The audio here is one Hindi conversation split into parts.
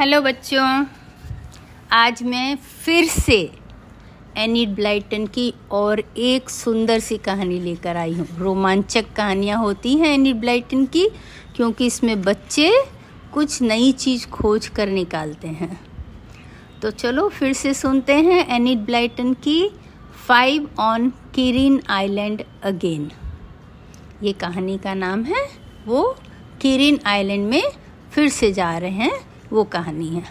हेलो बच्चों, आज मैं फिर से एनिड ब्लाइटन की और एक सुंदर सी कहानी लेकर आई हूँ। रोमांचक कहानियाँ होती हैं एनिड ब्लाइटन की, क्योंकि इसमें बच्चे कुछ नई चीज़ खोज कर निकालते हैं। तो चलो फिर से सुनते हैं एनिड ब्लाइटन की five on Kirrin Island again. ये कहानी का नाम है, वो किरिन आइलैंड में फिर से जा रहे हैं। वो कहानी है।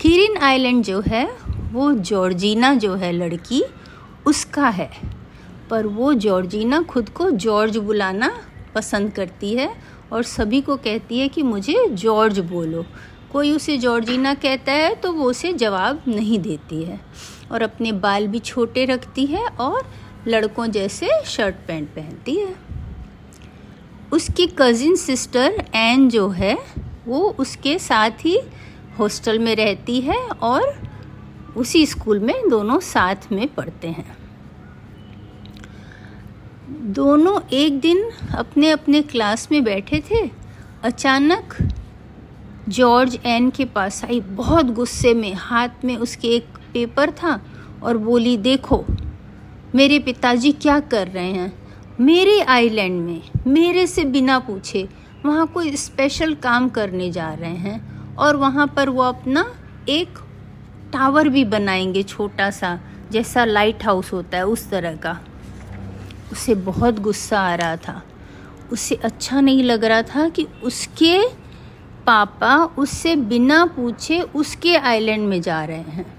किरिन आइलैंड जो है, वो जॉर्जिना जो है लड़की, उसका है। पर वो जॉर्जिना खुद को जॉर्ज बुलाना पसंद करती है और सभी को कहती है कि मुझे जॉर्ज बोलो। कोई उसे जॉर्जिना कहता है तो वो उसे जवाब नहीं देती है और अपने बाल भी छोटे रखती है और लड़कों जैसे शर्ट पैंट पहनती है। उसकी कज़िन सिस्टर एन जो है वो उसके साथ ही हॉस्टल में रहती है और उसी स्कूल में दोनों साथ में पढ़ते हैं। दोनों एक दिन अपने अपने क्लास में बैठे थे। अचानक जॉर्ज एन के पास आई। बहुत गुस्से में, हाथ में उसके एक पेपर था और बोली, देखो, मेरे पिताजी क्या कर रहे हैं? मेरे आइलैंड में, मेरे से बिना पूछे वहाँ कोई स्पेशल काम करने जा रहे हैं और वहाँ पर वो अपना एक टावर भी बनाएँगे छोटा सा, जैसा लाइट हाउस होता है उस तरह का। उसे बहुत गुस्सा आ रहा था। उसे अच्छा नहीं लग रहा था कि उसके पापा उससे बिना पूछे उसके आइलैंड में जा रहे हैं।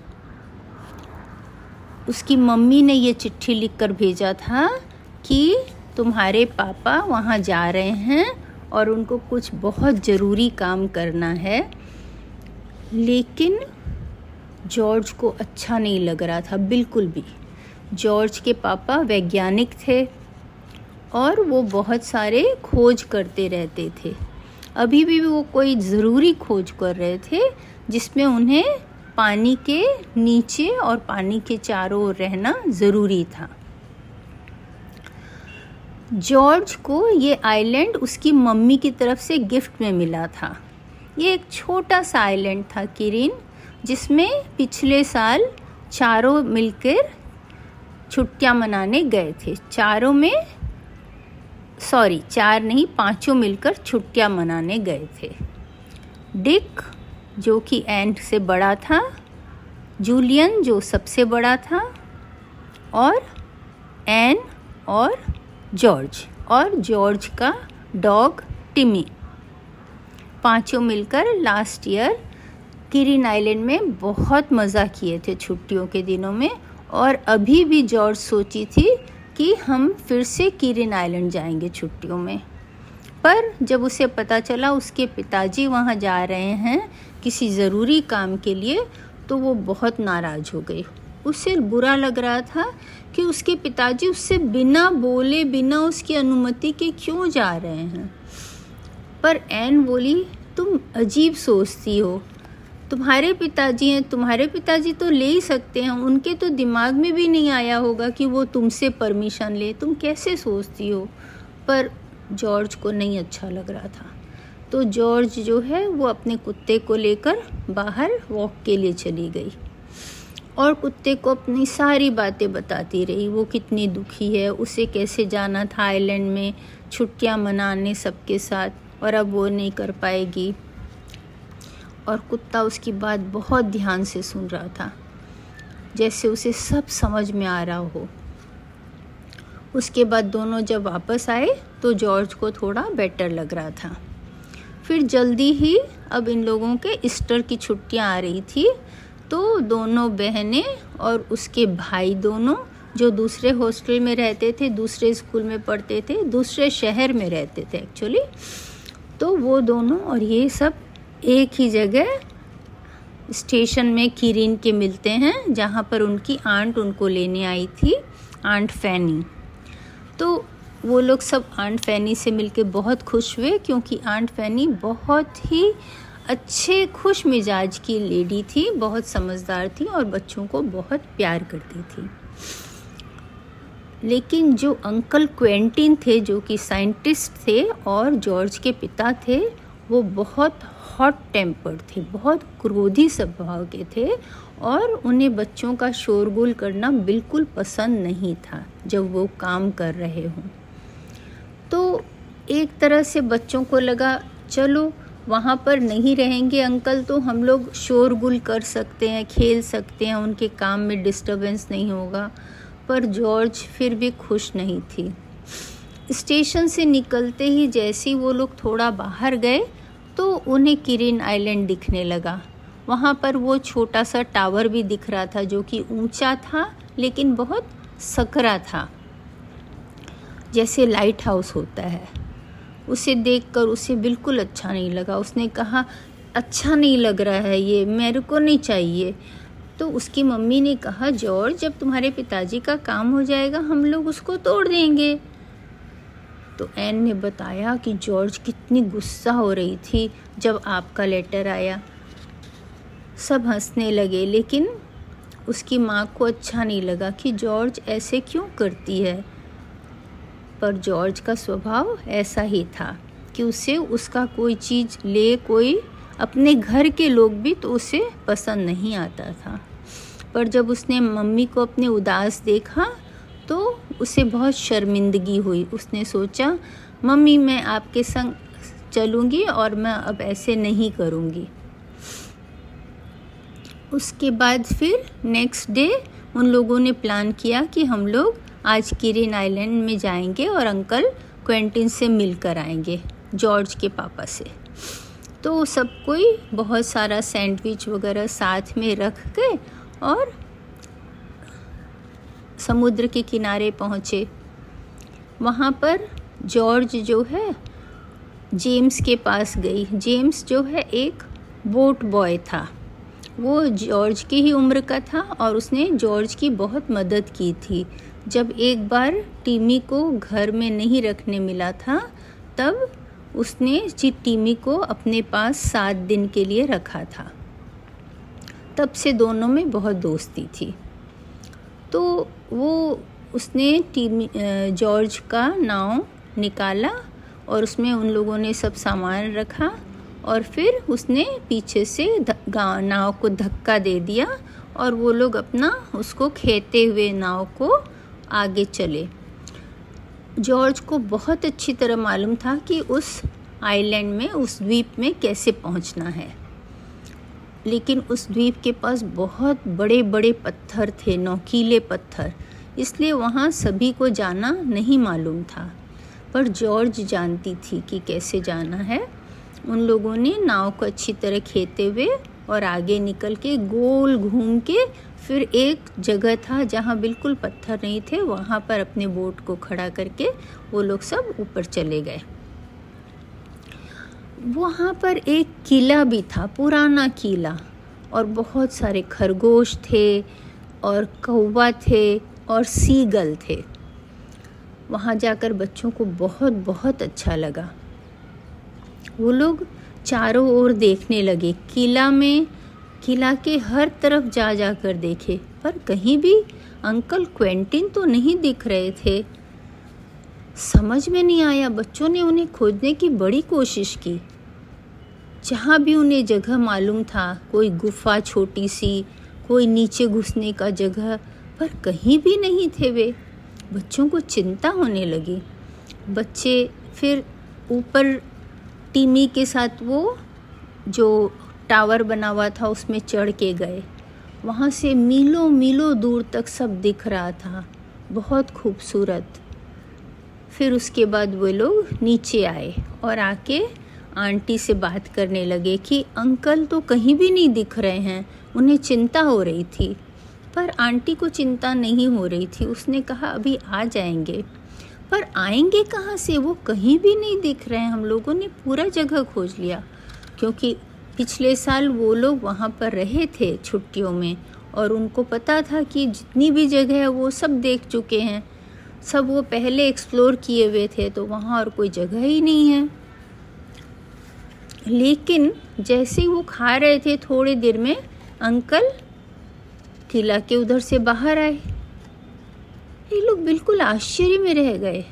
उसकी मम्मी ने ये चिट्ठी लिखकर भेजा था कि तुम्हारे पापा वहाँ जा रहे हैं और उनको कुछ बहुत ज़रूरी काम करना है। लेकिन जॉर्ज को अच्छा नहीं लग रहा था, बिल्कुल भी। जॉर्ज के पापा वैज्ञानिक थे और वो बहुत सारे खोज करते रहते थे। अभी भी वो कोई ज़रूरी खोज कर रहे थे जिसमें उन्हें पानी के नीचे और पानी के चारों ओर रहना ज़रूरी था। जॉर्ज को ये आइलैंड उसकी मम्मी की तरफ़ से गिफ्ट में मिला था। ये एक छोटा सा आइलैंड था, किरिन, जिसमें पिछले साल चारों मिलकर छुट्टियाँ मनाने गए थे। चारों में, सॉरी, चार नहीं, पाँचों मिलकर छुट्टियाँ मनाने गए थे। डिक, जो कि एंड से बड़ा था, जूलियन, जो सबसे बड़ा था, और एन और जॉर्ज और जॉर्ज का डॉग टिमी। पाँचों मिलकर लास्ट ईयर किरिन आइलैंड में बहुत मज़ा किए थे छुट्टियों के दिनों में और अभी भी जॉर्ज सोची थी कि हम फिर से किरिन आइलैंड जाएँगे छुट्टियों में। पर जब उसे पता चला उसके पिताजी वहाँ जा रहे हैं किसी ज़रूरी काम के लिए तो वो बहुत नाराज़ हो गई। उसे बुरा लग रहा था कि उसके पिताजी उससे बिना बोले, बिना उसकी अनुमति के क्यों जा रहे हैं? पर एन बोली, तुम अजीब सोचती हो। तुम्हारे पिताजी हैं, तुम्हारे पिताजी तो ले ही सकते हैं। उनके तो दिमाग में भी नहीं आया होगा कि वो तुमसे परमिशन ले। तुम कैसे सोचती हो? पर जॉर्ज को नहीं अच्छा लग रहा था। तो जॉर्ज जो है, वो अपने कुत्ते को लेकर बाहर वॉक के लिए चली गई। और कुत्ते को अपनी सारी बातें बताती रही। वो कितनी दुखी है, उसे कैसे जाना था आइलैंड में छुट्टियाँ मनाने सबके साथ, और अब वो नहीं कर पाएगी। और कुत्ता उसकी बात बहुत ध्यान से सुन रहा था, जैसे उसे सब समझ में आ रहा हो। उसके बाद दोनों जब वापस आए तो जॉर्ज को थोड़ा बेटर लग रहा था। फिर जल्दी ही अब इन लोगों के ईस्टर की छुट्टियाँ आ रही थी तो दोनों बहनें और उसके भाई दोनों जो दूसरे हॉस्टल में रहते थे, दूसरे स्कूल में पढ़ते थे, दूसरे शहर में रहते थे एक्चुअली तो वो दोनों और ये सब एक ही जगह स्टेशन में किरिन के मिलते हैं, जहाँ पर उनकी आंट उनको लेने आई थी, आंट फैनी। तो वो लोग सब आंट फैनी से मिलके बहुत खुश हुए, क्योंकि आंट फैनी बहुत ही अच्छे, खुश मिजाज की लेडी थी, बहुत समझदार थी और बच्चों को बहुत प्यार करती थी। लेकिन जो अंकल क्वेंटिन थे, जो कि साइंटिस्ट थे और जॉर्ज के पिता थे, वो बहुत हॉट टेम्पर्ड थे, बहुत क्रोधी स्वभाव के थे और उन्हें बच्चों का शोरगुल करना बिल्कुल पसंद नहीं था, जब वो काम कर रहे हों। तो एक तरह से बच्चों को लगा, चलो वहाँ पर नहीं रहेंगे, अंकल तो हम लोग शोरगुल कर सकते हैं, खेल सकते हैं, उनके काम में डिस्टरबेंस नहीं होगा। पर जॉर्ज फिर भी खुश नहीं थी। स्टेशन से निकलते ही जैसे ही वो लोग थोड़ा बाहर गए तो उन्हें किरिन आइलैंड दिखने लगा। वहाँ पर वो छोटा सा टावर भी दिख रहा था, जो कि ऊँचा था, लेकिन बहुत सकरा था, जैसे लाइट हाउस होता है। उसे देखकर उसे बिल्कुल अच्छा नहीं लगा। उसने कहा अच्छा नहीं लग रहा है ये, मेरे को नहीं चाहिए। तो उसकी मम्मी ने कहा, जॉर्ज, जब तुम्हारे पिताजी का काम हो जाएगा, हम लोग उसको तोड़ देंगे। तो एन ने बताया कि जॉर्ज कितनी गुस्सा हो रही थी जब आपका लेटर आया। सब हंसने लगे, लेकिन उसकी माँ को अच्छा नहीं लगा कि जॉर्ज ऐसे क्यों करती है। पर जॉर्ज का स्वभाव ऐसा ही था कि उसे उसका कोई चीज़ ले कोई अपने घर के लोग भी तो उसे पसंद नहीं आता था। पर जब उसने मम्मी को अपने उदास देखा तो उसे बहुत शर्मिंदगी हुई। उसने सोचा, मम्मी, मैं आपके संग चलूँगी और मैं अब ऐसे नहीं करूँगी। उसके बाद फिर नेक्स्ट डे उन लोगों ने प्लान किया कि हम लोग आज किरिन आइलैंड में जाएँगे और अंकल क्वेंटिन से मिलकर आएँगे, जॉर्ज के पापा से। तो सब कोई बहुत सारा सैंडविच वगैरह साथ में रख के और समुद्र के किनारे पहुँचे। वहाँ पर जॉर्ज जो है, जेम्स के पास गई। जेम्स जो है, एक बोट बॉय था। वो जॉर्ज की ही उम्र का था और उसने जॉर्ज की बहुत मदद की थी। जब एक बार टीमी को घर में नहीं रखने मिला था, तब उसने जी टीमी को अपने पास सात दिन के लिए रखा था, तब से दोनों में बहुत दोस्ती थी। तो वो उसने टीमी जॉर्ज का नाव निकाला और उसमें उन लोगों ने सब सामान रखा और फिर उसने पीछे से नाव को धक्का दे दिया और वो लोग अपना उसको खेते हुए नाव को आगे चले। जॉर्ज को बहुत अच्छी तरह मालूम था कि उस आइलैंड में, उस द्वीप में कैसे पहुँचना है। लेकिन उस द्वीप के पास बहुत बड़े बड़े पत्थर थे, नौकीले पत्थर। इसलिए वहाँ सभी को जाना नहीं मालूम था। पर जॉर्ज जानती थी कि कैसे जाना है। उन लोगों ने नाव को अच्छी तरह खेते हुए और आगे निकल के गोल घूम के फिर एक जगह था जहाँ बिल्कुल पत्थर नहीं थे, वहाँ पर अपने बोट को खड़ा करके वो लोग सब ऊपर चले गए। वहाँ पर एक किला भी था, पुराना किला, और बहुत सारे खरगोश थे, और कौवा थे, और सीगल थे। वहाँ जाकर बच्चों को बहुत बहुत अच्छा लगा। वो लोग चारों ओर देखने लगे। किला में किला के हर तरफ़ जा जा कर देखे, पर कहीं भी अंकल क्वेंटिन तो नहीं दिख रहे थे। समझ में नहीं आया, बच्चों ने उन्हें खोजने की बड़ी कोशिश की। जहाँ भी उन्हें जगह मालूम था, कोई गुफा छोटी सी, कोई नीचे घुसने का जगह, पर कहीं भी नहीं थे वे। बच्चों को चिंता होने लगी। बच्चे फिर ऊपर टीमी के साथ वो, जो टावर बना हुआ था, उसमें चढ़ के गए। वहाँ से मीलों मीलों दूर तक सब दिख रहा था। बहुत खूबसूरत। फिर उसके बाद वो लोग नीचे आए और आके आंटी से बात करने लगे कि, अंकल तो कहीं भी नहीं दिख रहे हैं, उन्हें चिंता हो रही थी। पर आंटी को चिंता नहीं हो रही थी। उसने कहा, अभी आ जाएँगे। पर आएँगे कहाँ से? वो कहीं भी नहीं दिख रहे हैं। हम लोगों ने पूरा जगह खोज लिया, क्योंकि पिछले साल वो लोग वहाँ पर रहे थे छुट्टियों में और उनको पता था कि जितनी भी जगह है वो सब देख चुके हैं। सब वो पहले एक्सप्लोर किए हुए थे तो वहाँ और कोई जगह ही नहीं है। लेकिन जैसे ही वो खा रहे थे थोड़ी देर में अंकल किला के उधर से बाहर आए। ये लोग बिल्कुल आश्चर्य में रह गए।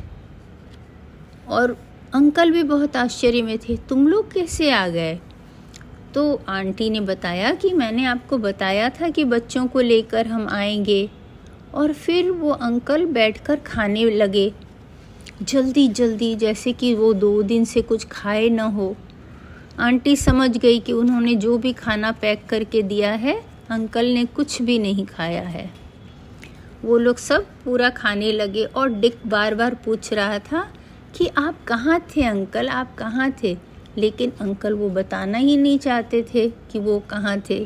और अंकल भी बहुत आश्चर्य में थे, तुम लोग कैसे आ गए? तो आंटी ने बताया कि मैंने आपको बताया था कि बच्चों को लेकर हम आएँगे। और फिर वो अंकल बैठकर खाने लगे। जल्दी जल्दी, जैसे कि वो दो दिन से कुछ खाए न हो। आंटी समझ गई कि उन्होंने जो भी खाना पैक करके दिया है, अंकल ने कुछ भी नहीं खाया है। वो लोग सब पूरा खाने लगे और डिक बार बार पूछ रहा था कि आप कहाँ थे अंकल? आप कहाँ थे? लेकिन अंकल वो बताना ही नहीं चाहते थे कि वो कहाँ थे।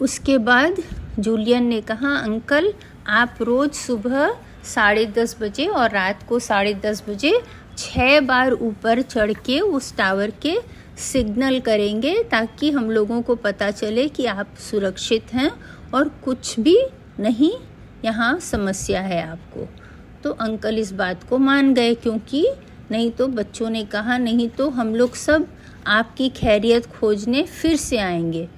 उसके बाद जूलियन ने कहा, अंकल, आप रोज़ सुबह साढ़े दस बजे और रात को साढ़े दस बजे छः बार ऊपर चढ़ के उस टावर के सिग्नल करेंगे ताकि हम लोगों को पता चले कि आप सुरक्षित हैं और कुछ भी नहीं, यहाँ समस्या है आपको। तो अंकल इस बात को मान गए क्योंकि नहीं तो बच्चों ने कहा, नहीं तो हम लोग सब आपकी खैरियत खोजने फिर से आएँगे।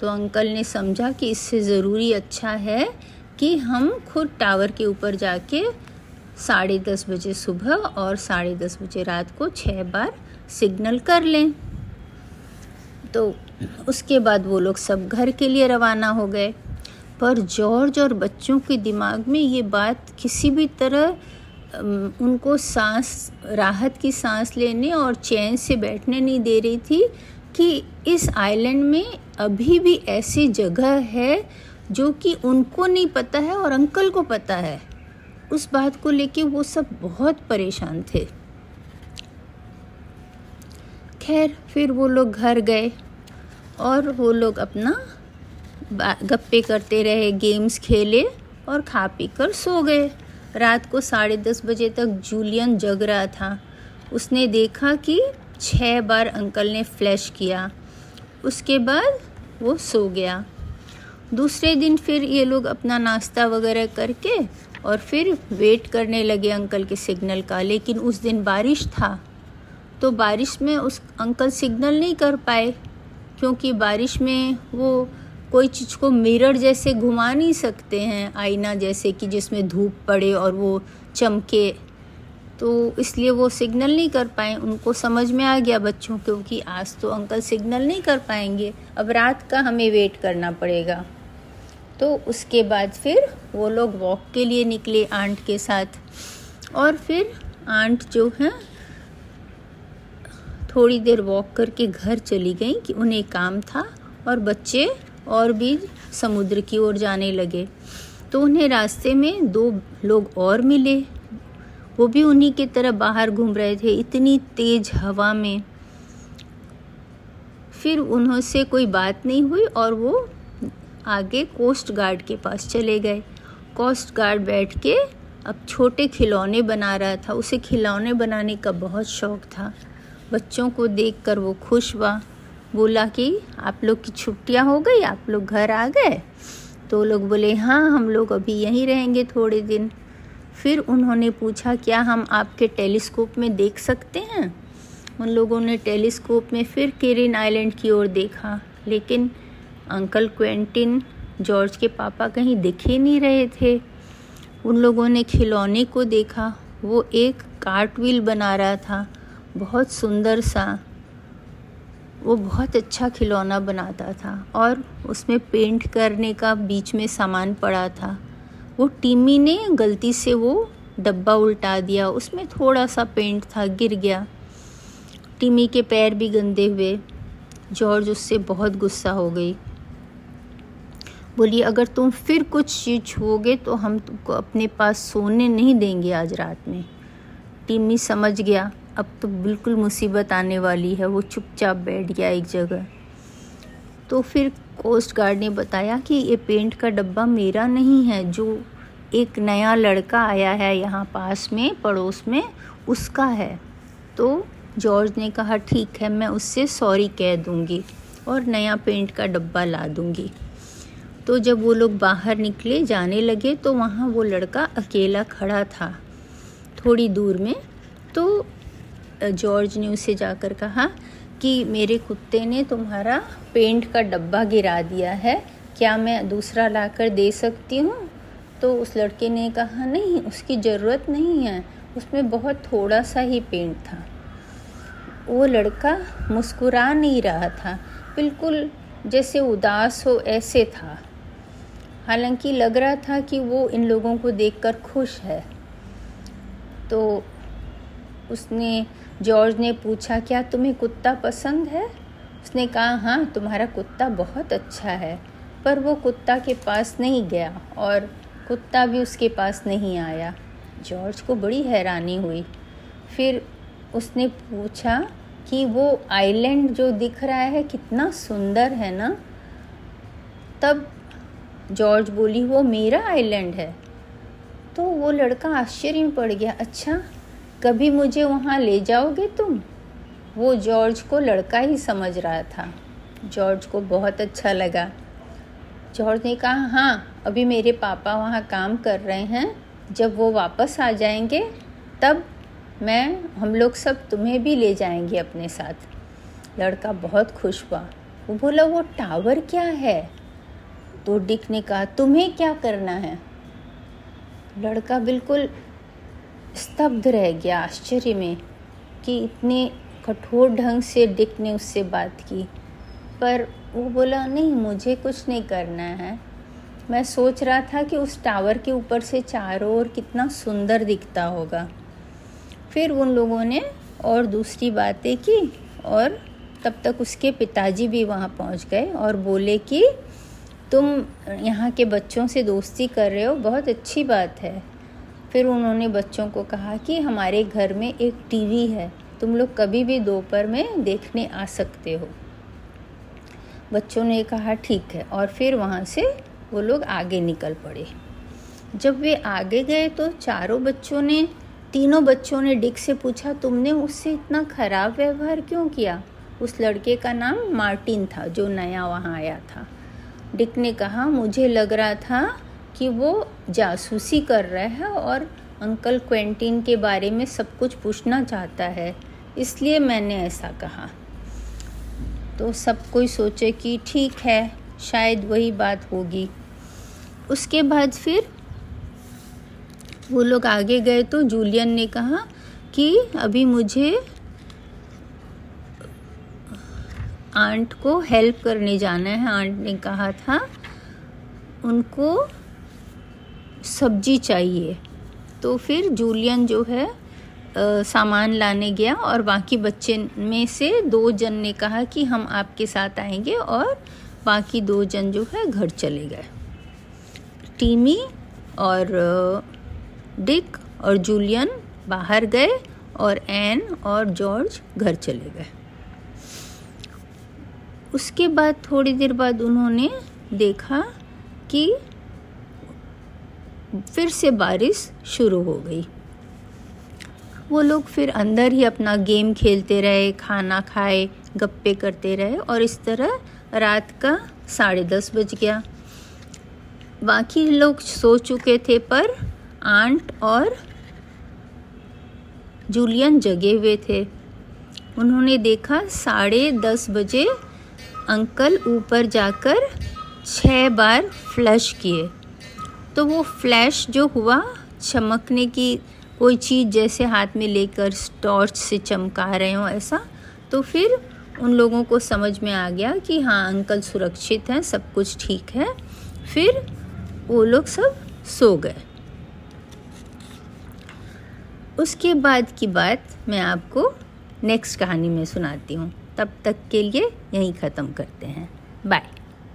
तो अंकल ने समझा कि इससे ज़रूरी अच्छा है कि हम खुद टावर के ऊपर जाके साढ़े दस बजे सुबह और साढ़े दस बजे रात को छः बार सिग्नल कर लें। तो उसके बाद वो लोग सब घर के लिए रवाना हो गए। पर जॉर्ज और बच्चों के दिमाग में ये बात किसी भी तरह उनको सांस, राहत की सांस लेने और चैन से बैठने नहीं दे रही थी कि इस आइलैंड में अभी भी ऐसी जगह है जो कि उनको नहीं पता है और अंकल को पता है। उस बात को लेके वो सब बहुत परेशान थे। खैर, फिर वो लोग घर गए और वो लोग अपना गप्पे करते रहे, गेम्स खेले और खा पी कर सो गए। रात को साढ़े दस बजे तक जूलियन जग रहा था। उसने देखा कि छः बार अंकल ने फ्लैश किया। उसके बाद वो सो गया। दूसरे दिन फिर ये लोग अपना नाश्ता वगैरह करके और फिर वेट करने लगे अंकल के सिग्नल का, लेकिन उस दिन बारिश था। तो बारिश में उस अंकल सिग्नल नहीं कर पाए, क्योंकि बारिश में वो कोई चीज़ को मिरर जैसे घुमा नहीं सकते हैं, आईना जैसे कि जिसमें धूप पड़े और वो चमके। तो इसलिए वो सिग्नल नहीं कर पाए। उनको समझ में आ गया बच्चों क्योंकि आज तो अंकल सिग्नल नहीं कर पाएँगे। अब रात का हमें वेट करना पड़ेगा। तो उसके बाद फिर वो लोग वॉक के लिए निकले आंट के साथ। और फिर आंट जो है, थोड़ी देर वॉक करके घर चली गई कि उन्हें काम था और बच्चे और भी समुद्र की ओर जाने लगे। तो उन्हें रास्ते में दो लोग और मिले। वो भी उन्हीं की तरह बाहर घूम रहे थे, इतनी तेज हवा में। फिर उन्होंने कोई बात नहीं हुई और वो आगे कोस्ट गार्ड के पास चले गए। कोस्ट गार्ड बैठ के अब छोटे खिलौने बना रहा था। उसे खिलौने बनाने का बहुत शौक था। बच्चों को देखकर वो खुश हुआ। बोला कि आप लोग की छुट्टियाँ हो गई, आप लोग घर आ गए? तो लोग बोले हाँ हम लोग अभी यहीं रहेंगे थोड़े दिन। फिर उन्होंने पूछा, क्या हम आपके टेलीस्कोप में देख सकते हैं? उन लोगों ने टेलीस्कोप में फिर केरिन आइलैंड की ओर देखा, लेकिन अंकल क्वेंटिन जॉर्ज के पापा कहीं दिख नहीं रहे थे। उन लोगों ने खिलौने को देखा, वो एक कार्ट व्हील बना रहा था, बहुत सुंदर सा। वो बहुत अच्छा खिलौना बनाता था और उसमें पेंट करने का बीच में सामान पड़ा था। वो टीमी ने गलती से वो डब्बा उल्टा दिया, उसमें थोड़ा सा पेंट था, गिर गया। टीमी के पैर भी गंदे हुए। जॉर्ज उससे बहुत गुस्सा हो गई। बोली, अगर तुम फिर कुछ चीज़ छुओगे तो हम तुमको अपने पास सोने नहीं देंगे आज रात में। टीमी समझ गया। अब तो बिल्कुल मुसीबत आने वाली है, वो चुपचाप बैठ गया एक जगह। तो फिर कोस्ट गार्ड ने बताया कि ये पेंट का डब्बा मेरा नहीं है, जो एक नया लड़का आया है यहाँ पास में, पड़ोस में, उसका है। तो जॉर्ज ने कहा, ठीक है, मैं उससे सॉरी कह दूँगी और नया पेंट का डब्बा ला दूँगी। तो जब वो लोग बाहर निकले, जाने लगे तो वहाँ वो लड़का अकेला खड़ा था, थोड़ी दूर में। तो जॉर्ज ने उसे जाकर कहा कि मेरे कुत्ते ने तुम्हारा पेंट का डब्बा गिरा दिया है, क्या मैं दूसरा लाकर दे सकती हूँ? तो उस लड़के ने कहा, नहीं, उसकी ज़रूरत नहीं है, उसमें बहुत थोड़ा सा ही पेंट था। वो लड़का मुस्कुरा नहीं रहा था, बिल्कुल जैसे उदास हो ऐसे था। हालाँकि लग रहा था कि वो इन लोगों को देखकर खुश है। तो उसने जॉर्ज ने पूछा, क्या तुम्हें कुत्ता पसंद है? उसने कहा हाँ तुम्हारा कुत्ता बहुत अच्छा है, पर वो कुत्ता के पास नहीं गया और कुत्ता भी उसके पास नहीं आया। जॉर्ज को बड़ी हैरानी हुई। फिर उसने पूछा कि, वो आइलैंड जो दिख रहा है, कितना सुंदर है ना? तब जॉर्ज बोली, वो मेरा आइलैंड है। तो वो लड़का आश्चर्य में पड़ गया अच्छा कभी मुझे वहाँ ले जाओगे तुम? वो जॉर्ज को लड़का ही समझ रहा था। जॉर्ज को बहुत अच्छा लगा। जॉर्ज ने कहा हाँ अभी मेरे पापा वहाँ काम कर रहे हैं। जब वो वापस आ जाएँगे, तब मैं, हम लोग सब तुम्हें भी ले जाएँगे अपने साथ। लड़का बहुत खुश हुआ। वो बोला, वो टावर क्या है? तो डिक ने कहा, तुम्हें क्या करना है? लड़का बिल्कुल स्तब्ध रह गया आश्चर्य में कि इतने कठोर ढंग से डिक ने उससे बात की। पर वो बोला, नहीं, मुझे कुछ नहीं करना है। मैं सोच रहा था कि उस टावर के ऊपर से चारों ओर कितना सुंदर दिखता होगा। फिर उन लोगों ने और दूसरी बातें की और तब तक उसके पिताजी भी वहाँ पहुँच गए और बोले कि, तुम यहाँ के बच्चों से दोस्ती कर रहे हो, बहुत अच्छी बात है। फिर उन्होंने बच्चों को कहा कि हमारे घर में एक टीवी है, तुम लोग कभी भी दोपहर में देखने आ सकते हो। बच्चों ने कहा, ठीक है। और फिर वहाँ से वो लोग आगे निकल पड़े। जब वे आगे गए तो चारों बच्चों ने, तीनों बच्चों ने डिक से पूछा, तुमने उससे इतना ख़राब व्यवहार क्यों किया? उस लड़के का नाम मार्टिन था, जो नया वहाँ आया था। डिक ने कहा, मुझे लग रहा था कि वो जासूसी कर रहा है और अंकल क्वेंटिन के बारे में सब कुछ पूछना चाहता है। इसलिए मैंने ऐसा कहा। तो सब कोई सोचे कि ठीक है, शायद वही बात होगी। उसके बाद फिर वो लोग आगे गए तो जूलियन ने कहा कि अभी मुझे आंट को हेल्प करने जाना है। आंट ने कहा था, उनको सब्ज़ी चाहिए। तो फिर जूलियन जो है आ, सामान लाने गया और बाकी बच्चे में से दो जन ने कहा कि हम आपके साथ आएँगे और बाकी दो जन जो है घर चले गए। टीमी और डिक और जूलियन बाहर गए और एन और जॉर्ज घर चले गए। उसके बाद थोड़ी देर बाद उन्होंने देखा कि फिर से बारिश शुरू हो गई। वो लोग फिर अंदर ही अपना गेम खेलते रहे, खाना खाए, गप्पे करते रहे और इस तरह रात का साढ़े दस बज गया। बाकी लोग सो चुके थे, पर आंट और जूलियन जगे हुए थे। उन्होंने देखा साढ़े दस बजे अंकल ऊपर जाकर छः बार फ्लश किए। तो वो फ्लैश जो हुआ, चमकने की कोई चीज़ जैसे हाथ में लेकर टॉर्च से चमका रहे हो ऐसा तो फिर उन लोगों को समझ में आ गया कि हाँ अंकल सुरक्षित हैं, सब कुछ ठीक है। फिर वो लोग सब सो गए। उसके बाद की बात मैं आपको नेक्स्ट कहानी में सुनाती हूँ। तब तक के लिए यहीं ख़त्म करते हैं। बाय